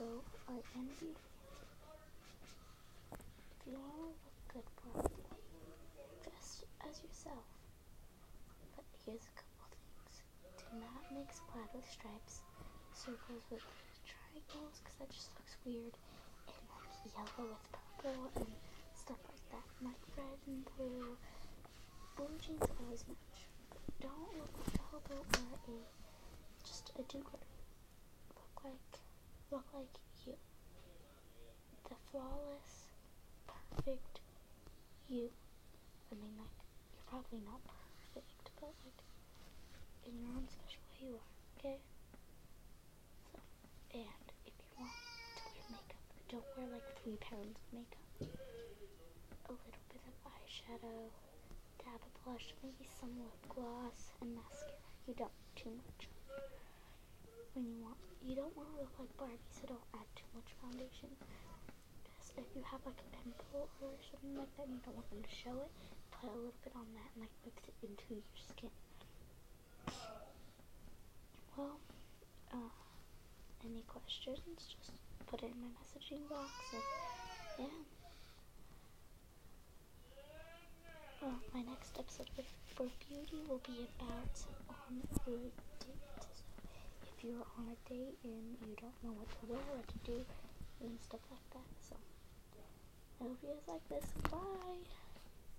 So, and beauty. If you want to look good day, dress as yourself. But here's a couple things. Do not mix plaid with stripes, circles with triangles, because that just looks weird, and like yellow with purple and stuff like that. Like red and blue. Blue jeans always match. But don't look like a hobo or a a do-gooder. Look like look like you. The flawless, perfect you. I mean like you're probably not perfect, but like in your own special way you are, okay? So and if you want to wear makeup, don't wear like three pounds of makeup. A little bit of eyeshadow, dab of blush, maybe some lip gloss and mascara. You don't too much when you want. You don't want to look like Barbie, so don't add too much foundation. Because if you have like a pimple or something like that, and you don't want them to show it. Put a little bit on that and like mix it into your skin. Well, uh, any questions? Just put it in my messaging box. And, yeah. Uh, my next episode for beauty will be about on a date. So if you're on a date and you don't know what to wear, what to do, and stuff like that. So I hope you guys like this. Bye.